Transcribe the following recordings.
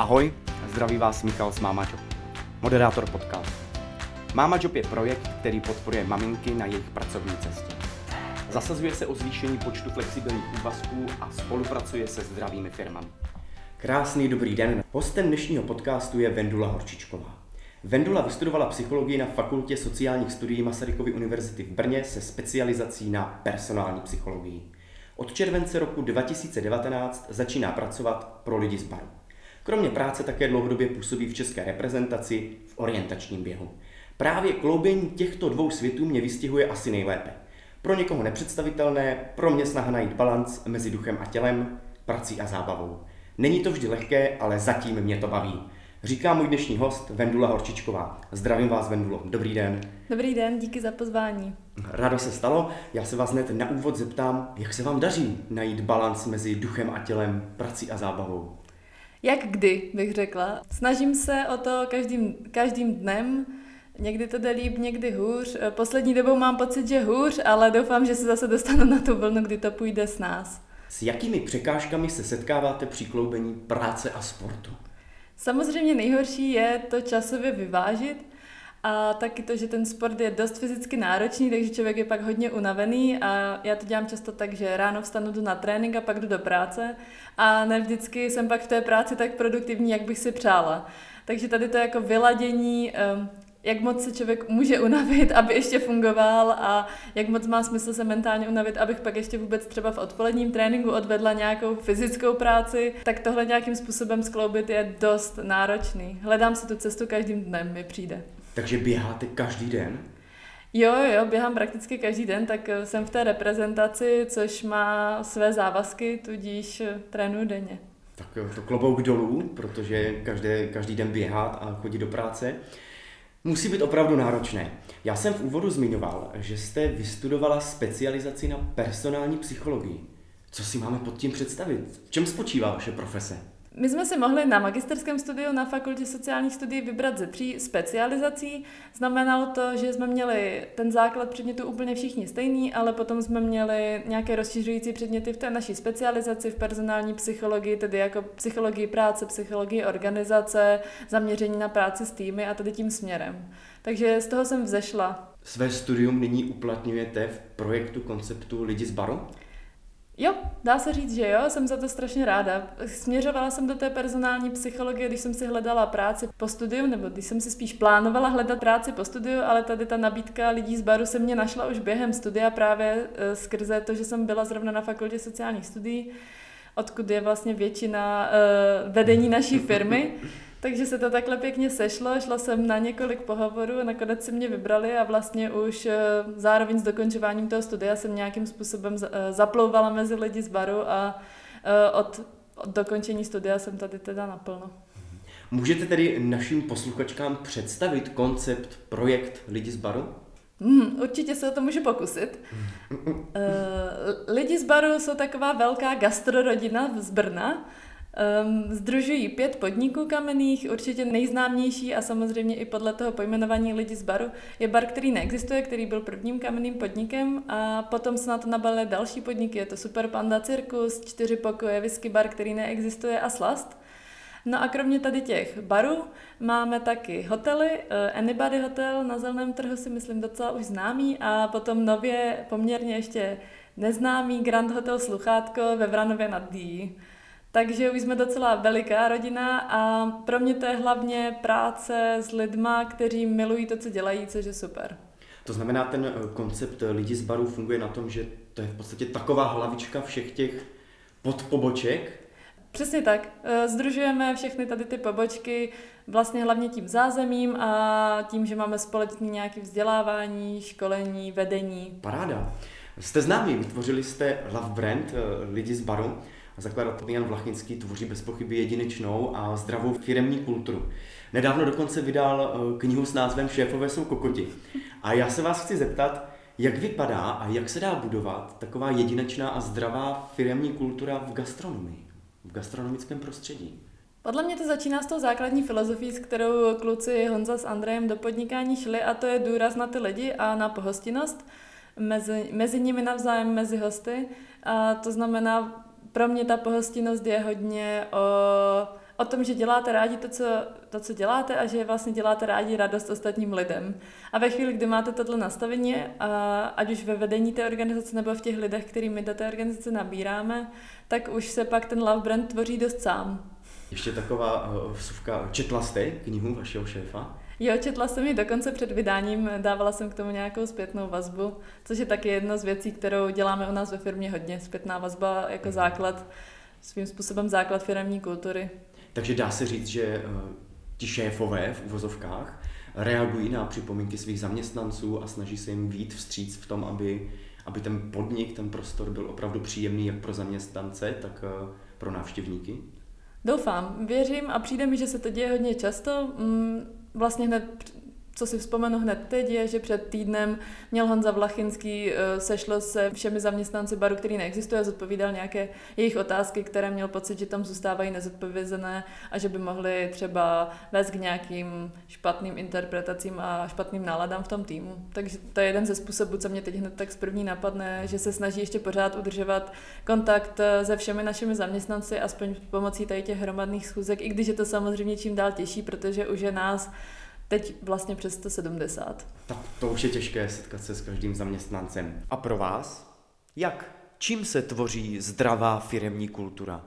Ahoj, zdraví vás Michal z Máma Job, moderátor podcastu. Máma Job je projekt, který podporuje maminky na jejich pracovní cestě. Zasazuje se o zvýšení počtu flexibilních úvazků a spolupracuje se zdravými firmami. Krásný dobrý den. Hostem dnešního podcastu je Vendula Horčičková. Vendula vystudovala psychologii na Fakultě sociálních studií Masarykovy univerzity v Brně se specializací na personální psychologii. Od července roku 2019 začíná pracovat pro lidi z baru. Kromě práce také dlouhodobě působí v české reprezentaci v orientačním běhu. Právě kloubení těchto dvou světů mě vystihuje asi nejlépe. Pro někoho nepředstavitelné, pro mě snaha najít balans mezi duchem a tělem, prací a zábavou. Není to vždy lehké, ale zatím mě to baví. Říká můj dnešní host Vendula Horčičková. Zdravím vás, Vendulo. Dobrý den. Dobrý den, díky za pozvání. Rádo se stalo. Já se vás hned na úvod zeptám, jak se vám daří najít balans mezi duchem a tělem, prací a zábavou? Jak kdy, bych řekla. Snažím se o to každým, každým dnem. Někdy to jde líp, někdy hůř. Poslední dobou mám pocit, že hůř, ale doufám, že se zase dostanu na tu vlnu, kdy to půjde s nás. S jakými překážkami se setkáváte při kloubení práce a sportu? Samozřejmě nejhorší je to časově vyvážit a taky to, že ten sport je dost fyzicky náročný, takže člověk je pak hodně unavený a já to dělám často tak, že ráno vstanu jdu na trénink a pak jdu do práce a ne vždycky jsem pak v té práci tak produktivní, jak bych si přála. Takže tady to jako vyladění ehm, jak moc se člověk může unavit, aby ještě fungoval a jak moc má smysl se mentálně unavit, abych pak ještě vůbec třeba v odpoledním tréninku odvedla nějakou fyzickou práci, tak tohle nějakým způsobem skloubit je dost náročný. Hledám si tu cestu každým dnem, mi přijde. Takže běháte každý den? Jo, jo, běhám prakticky každý den, tak eh, jsem v té reprezentaci, což má své závazky, tudíž eh, trénuji denně. Tak to klobouk dolů, protože každé, každý den běhat a chodit do práce. Musí být opravdu náročné. Já jsem v úvodu zmiňoval, že jste vystudovala specializaci na personální psychologii. Co si máme pod tím představit? V čem spočívá vaše profese? My jsme si mohli na magisterském studiu na Fakultě sociálních studií vybrat ze tří specializací. Znamenalo to, že jsme měli ten základ předmětu úplně všichni stejný, ale potom jsme měli nějaké rozšiřující předměty v té naší specializaci v personální psychologii, tedy jako psychologii práce, psychologii organizace, zaměření na práci s týmy a tedy tím směrem. Takže z toho jsem vzešla. Své studium nyní uplatňujete v projektu konceptu Lidi z baru? Jo, dá se říct, že jo, jsem za to strašně ráda. Směřovala jsem do té personální psychologie, když jsem si hledala práci po studiu, nebo když jsem si spíš plánovala hledat práci po studiu, ale tady ta nabídka lidí z baru se mě našla už během studia právě e, skrze to, že jsem byla zrovna na fakultě sociálních studií, odkud je vlastně většina uh, vedení naší firmy. Takže se to takhle pěkně sešlo, šla jsem na několik pohovorů a nakonec si mě vybrali a vlastně už eh, zároveň s dokončováním toho studia jsem nějakým způsobem eh, zaplouvala mezi lidi z baru a eh, od, od dokončení studia jsem tady teda naplno. Můžete tedy našim posluchačkám představit koncept, projekt Lidi z baru? Hmm, určitě se o to můžu pokusit. Lidi z baru jsou taková velká gastrorodina z Brna, Um, združují pět podniků kamenných, určitě nejznámější a samozřejmě i podle toho pojmenování lidi z baru je bar, který neexistuje, který byl prvním kamenným podnikem a potom se na to další podniky, je to Super Panda Cirkus, čtyři pokoje, whisky bar, který neexistuje a Slast. No a kromě tady těch barů máme taky hotely, uh, Anybody Hotel na zeleném trhu si myslím docela už známý a potom nově poměrně ještě neznámý Grand Hotel Sluchátko ve Vranově nad Dí. Takže už jsme docela veliká rodina a pro mě to je hlavně práce s lidma, kteří milují to, co dělají, což je super. To znamená, ten eh, koncept eh, lidí z baru funguje na tom, že to je v podstatě taková hlavička všech těch podpoboček? Přesně tak. Eh, združujeme všechny tady ty pobočky vlastně hlavně tím zázemím a tím, že máme společný nějaké vzdělávání, školení, vedení. Paráda. Jste známí, vytvořili jste Love Brand, lidi z baru zakladatel Jan Vlachinský tvoří bez pochyby jedinečnou a zdravou firemní kulturu. Nedávno dokonce vydal eh, knihu s názvem Šéfové jsou kokoti. A já se vás chci zeptat, jak vypadá a jak se dá budovat taková jedinečná a zdravá firemní kultura v gastronomii, v gastronomickém prostředí? Podle mě to začíná s tou základní filozofií, s kterou kluci Honza s Andrejem do podnikání šli a to je důraz na ty lidi a na pohostinnost mezi, mezi nimi navzájem, mezi hosty. A to znamená pro mě ta pohostinnost je hodně o, o tom, že děláte rádi to co, to, co děláte a že vlastně děláte rádi radost ostatním lidem. A ve chvíli, kdy máte tohle nastavení, a ať už ve vedení té organizace nebo v těch lidech, kterými do té organizace nabíráme, tak už se pak ten love brand tvoří dost sám. Ještě taková uh, vsuvka. Četla jste knihu vašeho šéfa? Jo, četla jsem ji dokonce před vydáním, dávala jsem k tomu nějakou zpětnou vazbu, což je taky jedna z věcí, kterou děláme u nás ve firmě hodně. Zpětná vazba jako mhm. základ, svým způsobem základ firmní kultury. Takže dá se říct, že uh, ti šéfové v uvozovkách reagují na připomínky svých zaměstnanců a snaží se jim vít vstříc v tom, aby, aby ten podnik, ten prostor byl opravdu příjemný jak pro zaměstnance, tak uh, pro návštěvníky? Doufám, věřím a přijde mi, že se to děje hodně často. Mm, vlastně hned co si vzpomenu hned teď, je, že před týdnem měl Honza Vlachinský eh, sešlo se všemi zaměstnanci baru, který neexistuje, zodpovídal nějaké jejich otázky, které měl pocit, že tam zůstávají nezodpovězené a že by mohly třeba vést k nějakým špatným interpretacím a špatným náladám v tom týmu. Takže to je jeden ze způsobů, co mě teď hned tak z první napadne, že se snaží ještě pořád udržovat kontakt eh, se všemi našimi zaměstnanci, aspoň pomocí tady těch hromadných schůzek, i když je to samozřejmě čím dál těžší, protože už je nás teď vlastně přes 170. Tak to už je těžké setkat se s každým zaměstnancem. A pro vás? Jak? Čím se tvoří zdravá firemní kultura?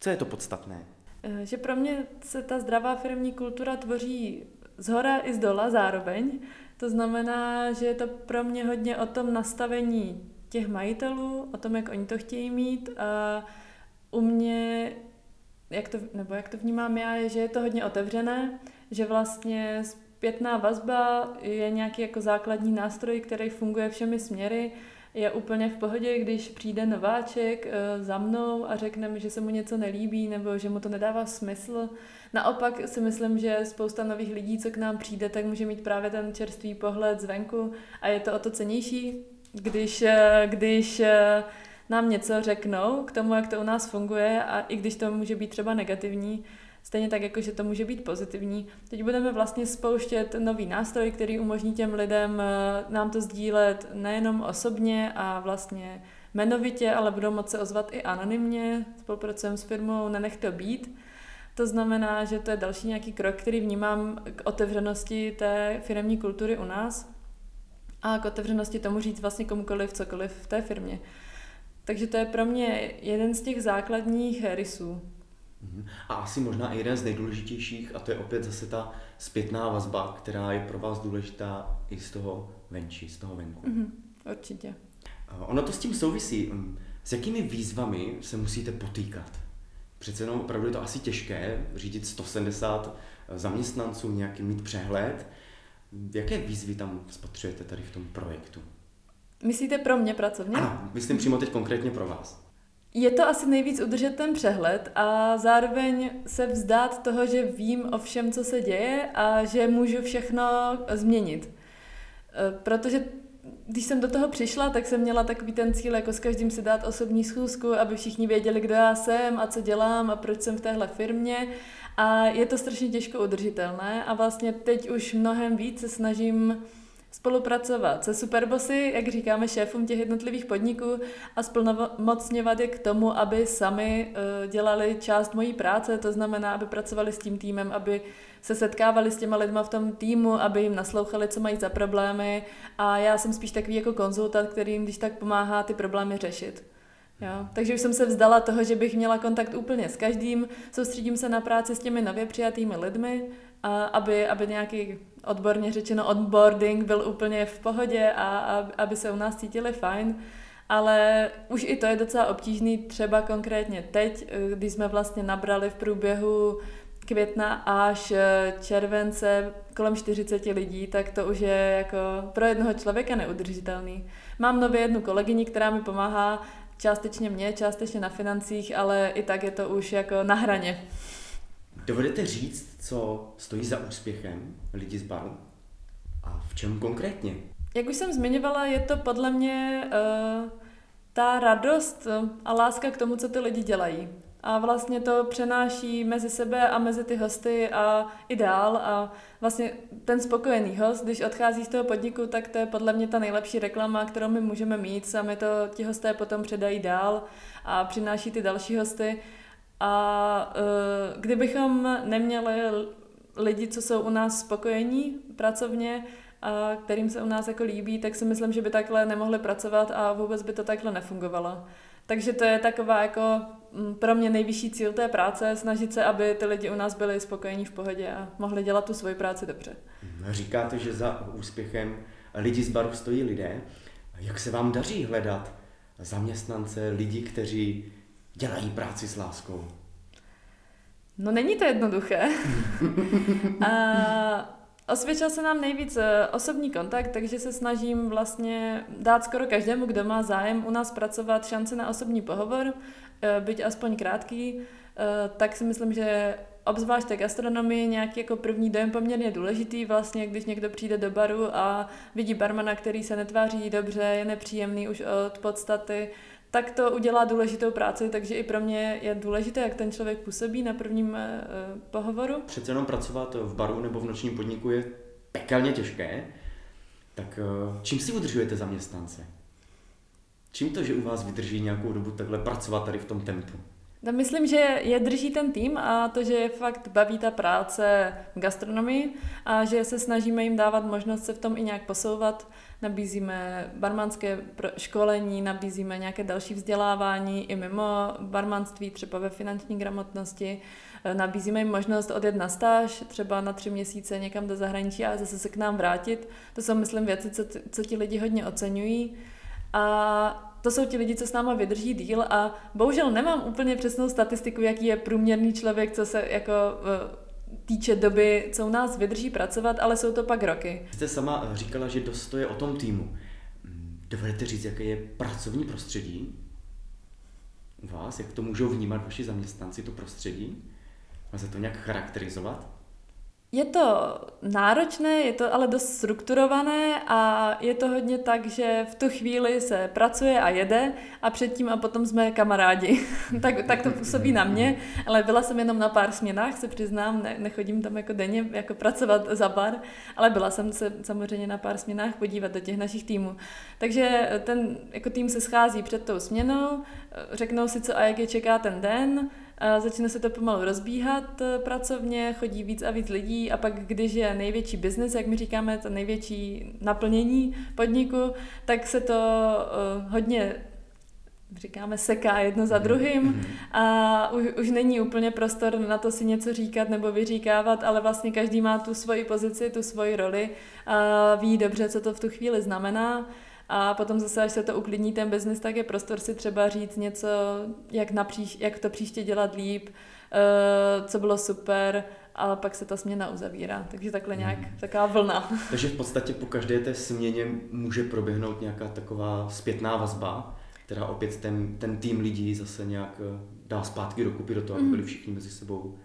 Co je to podstatné? Eh, že pro mě se ta zdravá firmní kultura tvoří z hora i z dola zároveň. To znamená, že je to pro mě hodně o tom nastavení těch majitelů, o tom, jak oni to chtějí mít a u mě, jak to, nebo jak to vnímám já, je, že je to hodně otevřené, že vlastně zpětná vazba je nějaký jako základní nástroj, který funguje všemi směry. Je úplně v pohodě, když přijde nováček eh, za mnou a řekne mi, že se mu něco nelíbí nebo že mu to nedává smysl. Naopak si myslím, že spousta nových lidí, co k nám přijde, tak může mít právě ten čerstvý pohled zvenku a je to o to cenější, když, eh, když eh, nám něco řeknou k tomu, jak to u nás funguje a i když to může být třeba negativní, Stejně tak, jako že to může být pozitivní. Teď budeme vlastně spouštět nový nástroj, který umožní těm lidem eh, nám to sdílet nejenom osobně a vlastně jmenovitě, ale budou moci ozvat i anonymně. Spolupracujeme s firmou Nenech to být. To znamená, že to je další nějaký krok, který vnímám k otevřenosti té firmní kultury u nás a k otevřenosti tomu říct vlastně komukoliv cokoliv v té firmě. Takže to je pro mě jeden z těch základních rysů. Mhm. A asi možná i jeden z nejdůležitějších, a to je opět zase ta zpětná vazba, která je pro vás důležitá i z toho venčí, z toho venku. Mm-hmm, určitě. Ono to s tím souvisí. Hm, s jakými výzvami se musíte potýkat? Přece jenom opravdu je to asi těžké řídit 170 zaměstnanců, nějaký mít přehled. Jaké výzvy tam spatřujete tady v tom projektu? Myslíte pro mě pracovně? Ano, myslím přímo teď konkrétně pro vás. Je to asi nejvíc udržet ten přehled a zároveň se vzdát toho, že vím o všem, co se děje a že můžu všechno změnit. E, protože když jsem do toho přišla, tak jsem měla takový ten cíl, jako s každým si dát osobní schůzku, aby všichni věděli, kdo já jsem a co dělám a proč jsem v téhle firmě. A je to strašně těžko udržitelné a vlastně teď už mnohem víc se snažím spolupracovat se superbosy, jak říkáme šéfům těch jednotlivých podniků a splnomocňovat je k tomu, aby sami eh, dělali část mojí práce, to znamená, aby pracovali s tím týmem, aby se setkávali s těma lidma v tom týmu, aby jim naslouchali, co mají za problémy a já jsem spíš takový jako konzultant, který jim když tak pomáhá ty problémy řešit. Jo? Takže už jsem se vzdala toho, že bych měla kontakt úplně s každým, soustředím se na práci s těmi nově přijatými lidmi, aby, aby nějaký odborně řečeno onboarding byl úplně v pohodě a, a aby se u nás cítili fajn. Ale už i to je docela obtížný, třeba konkrétně teď, když jsme vlastně nabrali v průběhu května až července kolem 40 lidí, tak to už je jako pro jednoho člověka neudržitelný. Mám nově jednu kolegyni, která mi pomáhá částečně mě, částečně na financích, ale i tak je to už jako na hraně. Dovedete říct, co stojí za úspěchem lidí z baru? A v čem konkrétně? Jak už jsem zmiňovala, je to podle mě uh, ta radost a láska k tomu, co ty lidi dělají. A vlastně to přenáší mezi sebe a mezi ty hosty a i dál. A vlastně ten spokojený host, když odchází z toho podniku, tak to je podle mě ta nejlepší reklama, kterou my můžeme mít. Sami to ti hosté potom předají dál a přináší ty další hosty. A uh, kdybychom neměli lidi, co jsou u nás spokojení pracovně, a kterým se u nás jako líbí, tak si myslím, že by takhle nemohli pracovat a vůbec by to takhle nefungovalo. Takže to je taková jako mm, pro mě nejvyšší cíl té práce, snažit se, aby ty lidi u nás byli spokojení v pohodě a mohli dělat tu svoji práci dobře. Říkáte, že za úspěchem lidi z baru stojí lidé. Jak se vám daří hledat zaměstnance, lidi, kteří dělají práci s láskou? No není to jednoduché. a Osvědčil se nám nejvíc eh, osobní kontakt, takže se snažím vlastně dát skoro každému, kdo má zájem u nás pracovat, šanci na osobní pohovor, eh, byť aspoň krátký, eh, tak si myslím, že obzvlášť té gastronomii nějaký jako první dojem poměrně důležitý, vlastně když někdo přijde do baru a vidí barmana, který se netváří dobře, je nepříjemný už od podstaty, tak to udělá důležitou práci, takže i pro mě je důležité, jak ten člověk působí na prvním eh, pohovoru. Přece jenom pracovat v baru nebo v nočním podniku je pekelně těžké, tak eh, čím si udržujete zaměstnance? Čím to, že u vás vydrží nějakou dobu takhle pracovat tady v tom tempu? No, myslím, že je drží ten tým a to, že je fakt baví ta práce v gastronomii a že se snažíme jim dávat možnost se v tom i nějak posouvat. Nabízíme barmanské školení, nabízíme nějaké další vzdělávání i mimo barmanství, třeba ve finanční gramotnosti. Nabízíme jim možnost odjet na stáž, třeba na tři měsíce někam do zahraničí a zase se k nám vrátit. To jsou, myslím, věci, co, co ti lidi hodně oceňují. A to jsou ti lidi, co s náma vydrží díl a bohužel nemám úplně přesnou statistiku, jaký je průměrný člověk, co se jako eh, týče doby, co u nás vydrží pracovat, ale jsou to pak roky. Jste sama říkala, že dost to je o tom týmu. Mm, dovedete říct, jaké je pracovní prostředí vás? Jak to můžou vnímat vaši zaměstnanci, to prostředí? Máte to nějak charakterizovat? Je to náročné, je to ale dost strukturované a je to hodně tak, že v tu chvíli se pracuje a jede a předtím a potom jsme kamarádi. tak, tak to působí na mě, ale byla jsem jenom na pár směnách, se přiznám, ne, nechodím tam jako denně jako pracovat za bar, ale byla jsem se samozřejmě na pár směnách podívat do těch našich týmů. Takže ten jako tým se schází před tou směnou, řeknou si, co a jak je čeká ten den, začne se to pomalu rozbíhat eh, pracovně, chodí víc a víc lidí a pak, když je největší biznis, jak my říkáme, to největší naplnění podniku, tak se to uh, hodně říkáme, seká jedno za druhým mhm. a už, už není úplně prostor na to si něco říkat nebo vyříkávat, ale vlastně každý má tu svoji pozici, tu svoji roli a ví dobře, co to v tu chvíli znamená. A potom zase, až se to uklidní ten biznis, tak je prostor si třeba říct něco, jak, napříš, jak to příště dělat líp, uh, co bylo super, a pak se ta směna uzavírá. Takže takhle nějak, hmm. taková vlna. Takže v podstatě po každé té směně může proběhnout nějaká taková zpětná vazba, která opět ten, ten tým lidí zase nějak eh, dá zpátky dokupy do toho, aby byli všichni mezi sebou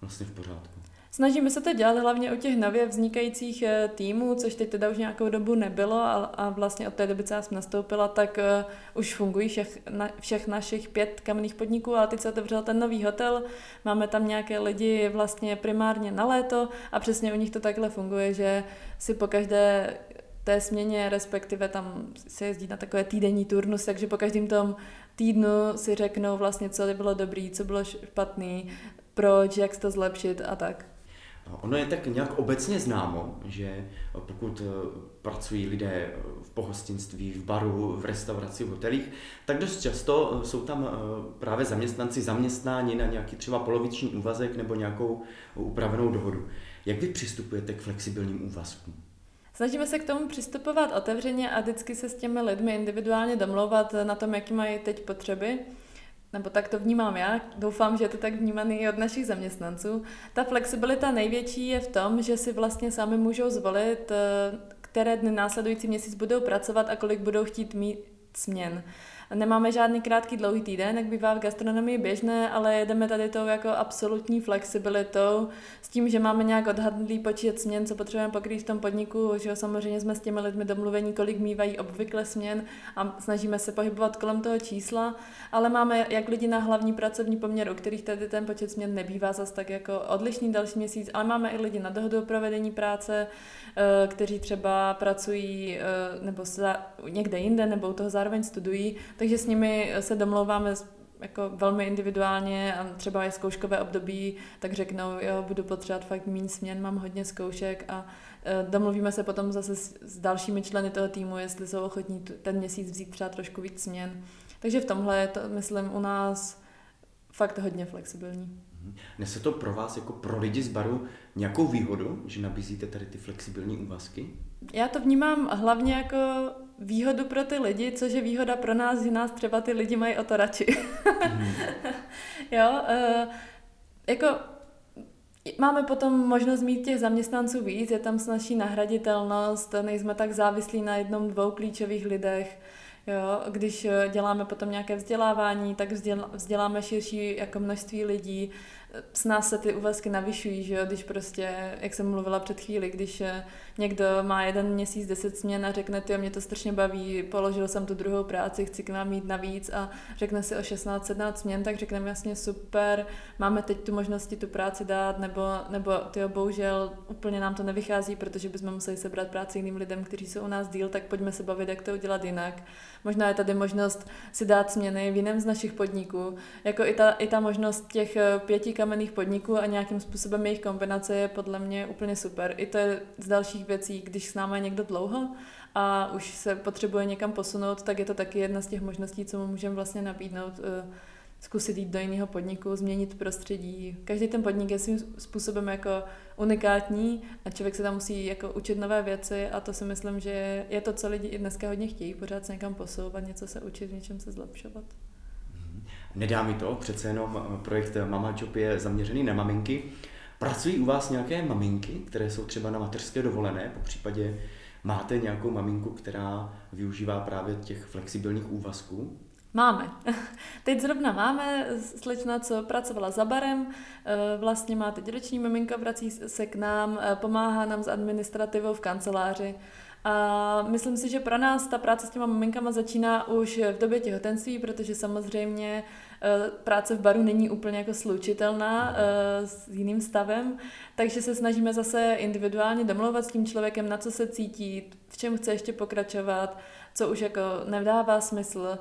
vlastně v pořádku. Snažíme se to dělat hlavně u těch nově vznikajících eh, týmů, což teď teda už nějakou dobu nebylo a, a vlastně od té doby, co já jsem nastoupila, tak uh, už fungují všech, na, všech našich pět kamenných podniků a teď se otevřel ten nový hotel, máme tam nějaké lidi vlastně primárně na léto a přesně u nich to takhle funguje, že si po každé té směně, respektive tam se jezdí na takové týdenní turnus, takže po každém tom týdnu si řeknou vlastně, co bylo dobrý, co bylo špatný, proč, jak se to zlepšit a tak. Ono je tak nějak obecně známo, že pokud eh, pracují lidé v pohostinství, v baru, v restauraci, v hotelích, tak dost často eh, jsou tam eh, právě zaměstnanci zaměstnáni na nějaký třeba poloviční úvazek nebo nějakou upravenou dohodu. Jak vy přistupujete k flexibilním úvazkům? Snažíme se k tomu přistupovat otevřeně a vždycky se s těmi lidmi individuálně domlouvat na tom, jaký mají teď potřeby nebo tak to vnímám já, doufám, že je to tak vnímaný i od našich zaměstnanců. Ta flexibilita největší je v tom, že si vlastně sami můžou zvolit, eh, které dny následující měsíc budou pracovat a kolik budou chtít mít směn. Nemáme žádný krátký dlouhý týden, jak bývá v gastronomii běžné, ale jedeme tady tou jako absolutní flexibilitou s tím, že máme nějak odhadnutý počet směn, co potřebujeme pokrýt v tom podniku, že jo, samozřejmě jsme s těmi lidmi domluvení, kolik mývají obvykle směn a snažíme se pohybovat kolem toho čísla, ale máme jak lidi na hlavní pracovní poměr, u kterých tady ten počet směn nebývá zas tak jako odlišný další měsíc, ale máme i lidi na dohodu o provedení práce, eh, kteří třeba pracují eh, nebo někde jinde nebo u toho zároveň studují, takže s nimi se domlouváme jako velmi individuálně a třeba je zkouškové období, tak řeknou, jo, budu potřebovat fakt méně směn, mám hodně zkoušek a e, domluvíme se potom zase s, s dalšími členy toho týmu, jestli jsou ochotní ten měsíc vzít třeba trošku víc směn. Takže v tomhle je to, myslím, u nás fakt hodně flexibilní. Nese to pro vás jako pro lidi z baru nějakou výhodu, že nabízíte tady ty flexibilní úvazky? Já to vnímám hlavně jako výhodu pro ty lidi, což je výhoda pro nás, že nás třeba ty lidi mají o to radši. mm. jo, uh, jako Máme potom možnost mít těch zaměstnanců víc, je tam snažší nahraditelnost, nejsme tak závislí na jednom, dvou klíčových lidech. Jo, když eh, děláme potom nějaké vzdělávání, tak vzděláme širší jako množství lidí s nás se ty úvazky navyšují, že jo, když prostě, jak jsem mluvila před chvíli, když eh, někdo má jeden měsíc deset směn a řekne, ty mě to strašně baví, položil jsem tu druhou práci, chci k nám mít navíc a řekne si o 16-17 směn, tak řekneme jasně super, máme teď tu možnosti tu práci dát, nebo, nebo ty bohužel úplně nám to nevychází, protože bychom museli sebrat práci jiným lidem, kteří jsou u nás díl, tak pojďme se bavit, jak to udělat jinak. Možná je tady možnost si dát směny v jiném z našich podniků, jako i ta, i ta možnost těch eh, pěti kamenných podniků a nějakým způsobem jejich kombinace je podle mě úplně super. I to je z dalších věcí, když s námi někdo dlouho a už se potřebuje někam posunout, tak je to taky jedna z těch možností, co mu můžeme vlastně nabídnout eh, zkusit jít do jiného podniku, změnit prostředí. Každý ten podnik je svým způsobem jako unikátní a člověk se tam musí jako učit nové věci a to si myslím, že je to, co lidi i dneska hodně chtějí, pořád se někam posouvat, něco se učit, v něčem se zlepšovat. Nedá mi to, přece jenom eh, projekt Mama Job je zaměřený na maminky. Pracují u vás nějaké maminky, které jsou třeba na mateřské dovolené, po případě máte nějakou maminku, která využívá právě těch flexibilních úvazků? Máme. Teď zrovna máme slečna, co pracovala za barem, eh, vlastně má teď roční maminka, vrací se k nám, eh, pomáhá nám s administrativou v kanceláři. A myslím si, že pro nás ta práce s těma maminkama začíná už v době těhotenství, protože samozřejmě eh, práce v baru není úplně jako slučitelná eh, s jiným stavem, takže se snažíme zase individuálně domlouvat s tím člověkem, na co se cítí, v čem chce ještě pokračovat, co už jako nedává smysl.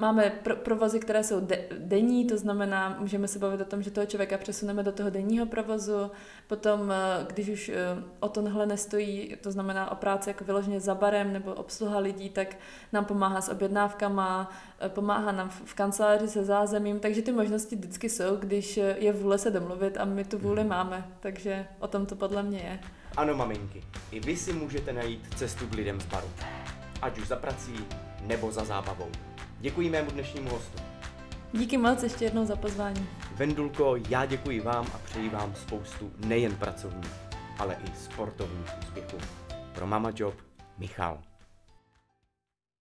Máme pro, provozy, které jsou de, denní, to znamená, můžeme se bavit o tom, že toho člověka přesuneme do toho denního provozu. Potom, eh, když už eh, o tohle nestojí, to znamená o práci jako vyloženě za barem nebo obsluha lidí, tak nám pomáhá s objednávkama, eh, pomáhá nám v kanceláři se zázemím, takže ty možnosti vždycky jsou, když je vůle se domluvit a my tu vůli mhm. máme, takže o tom to podle mě je. Ano, maminky, i vy si můžete najít cestu k lidem z baru. Ať už za prací nebo za zábavou. Děkuji mému dnešnímu hostu. Díky moc ještě jednou za pozvání. Vendulko, já děkuji vám a přeji vám spoustu nejen pracovních, ale i sportovních úspěchů. Pro Mama Job, Michal.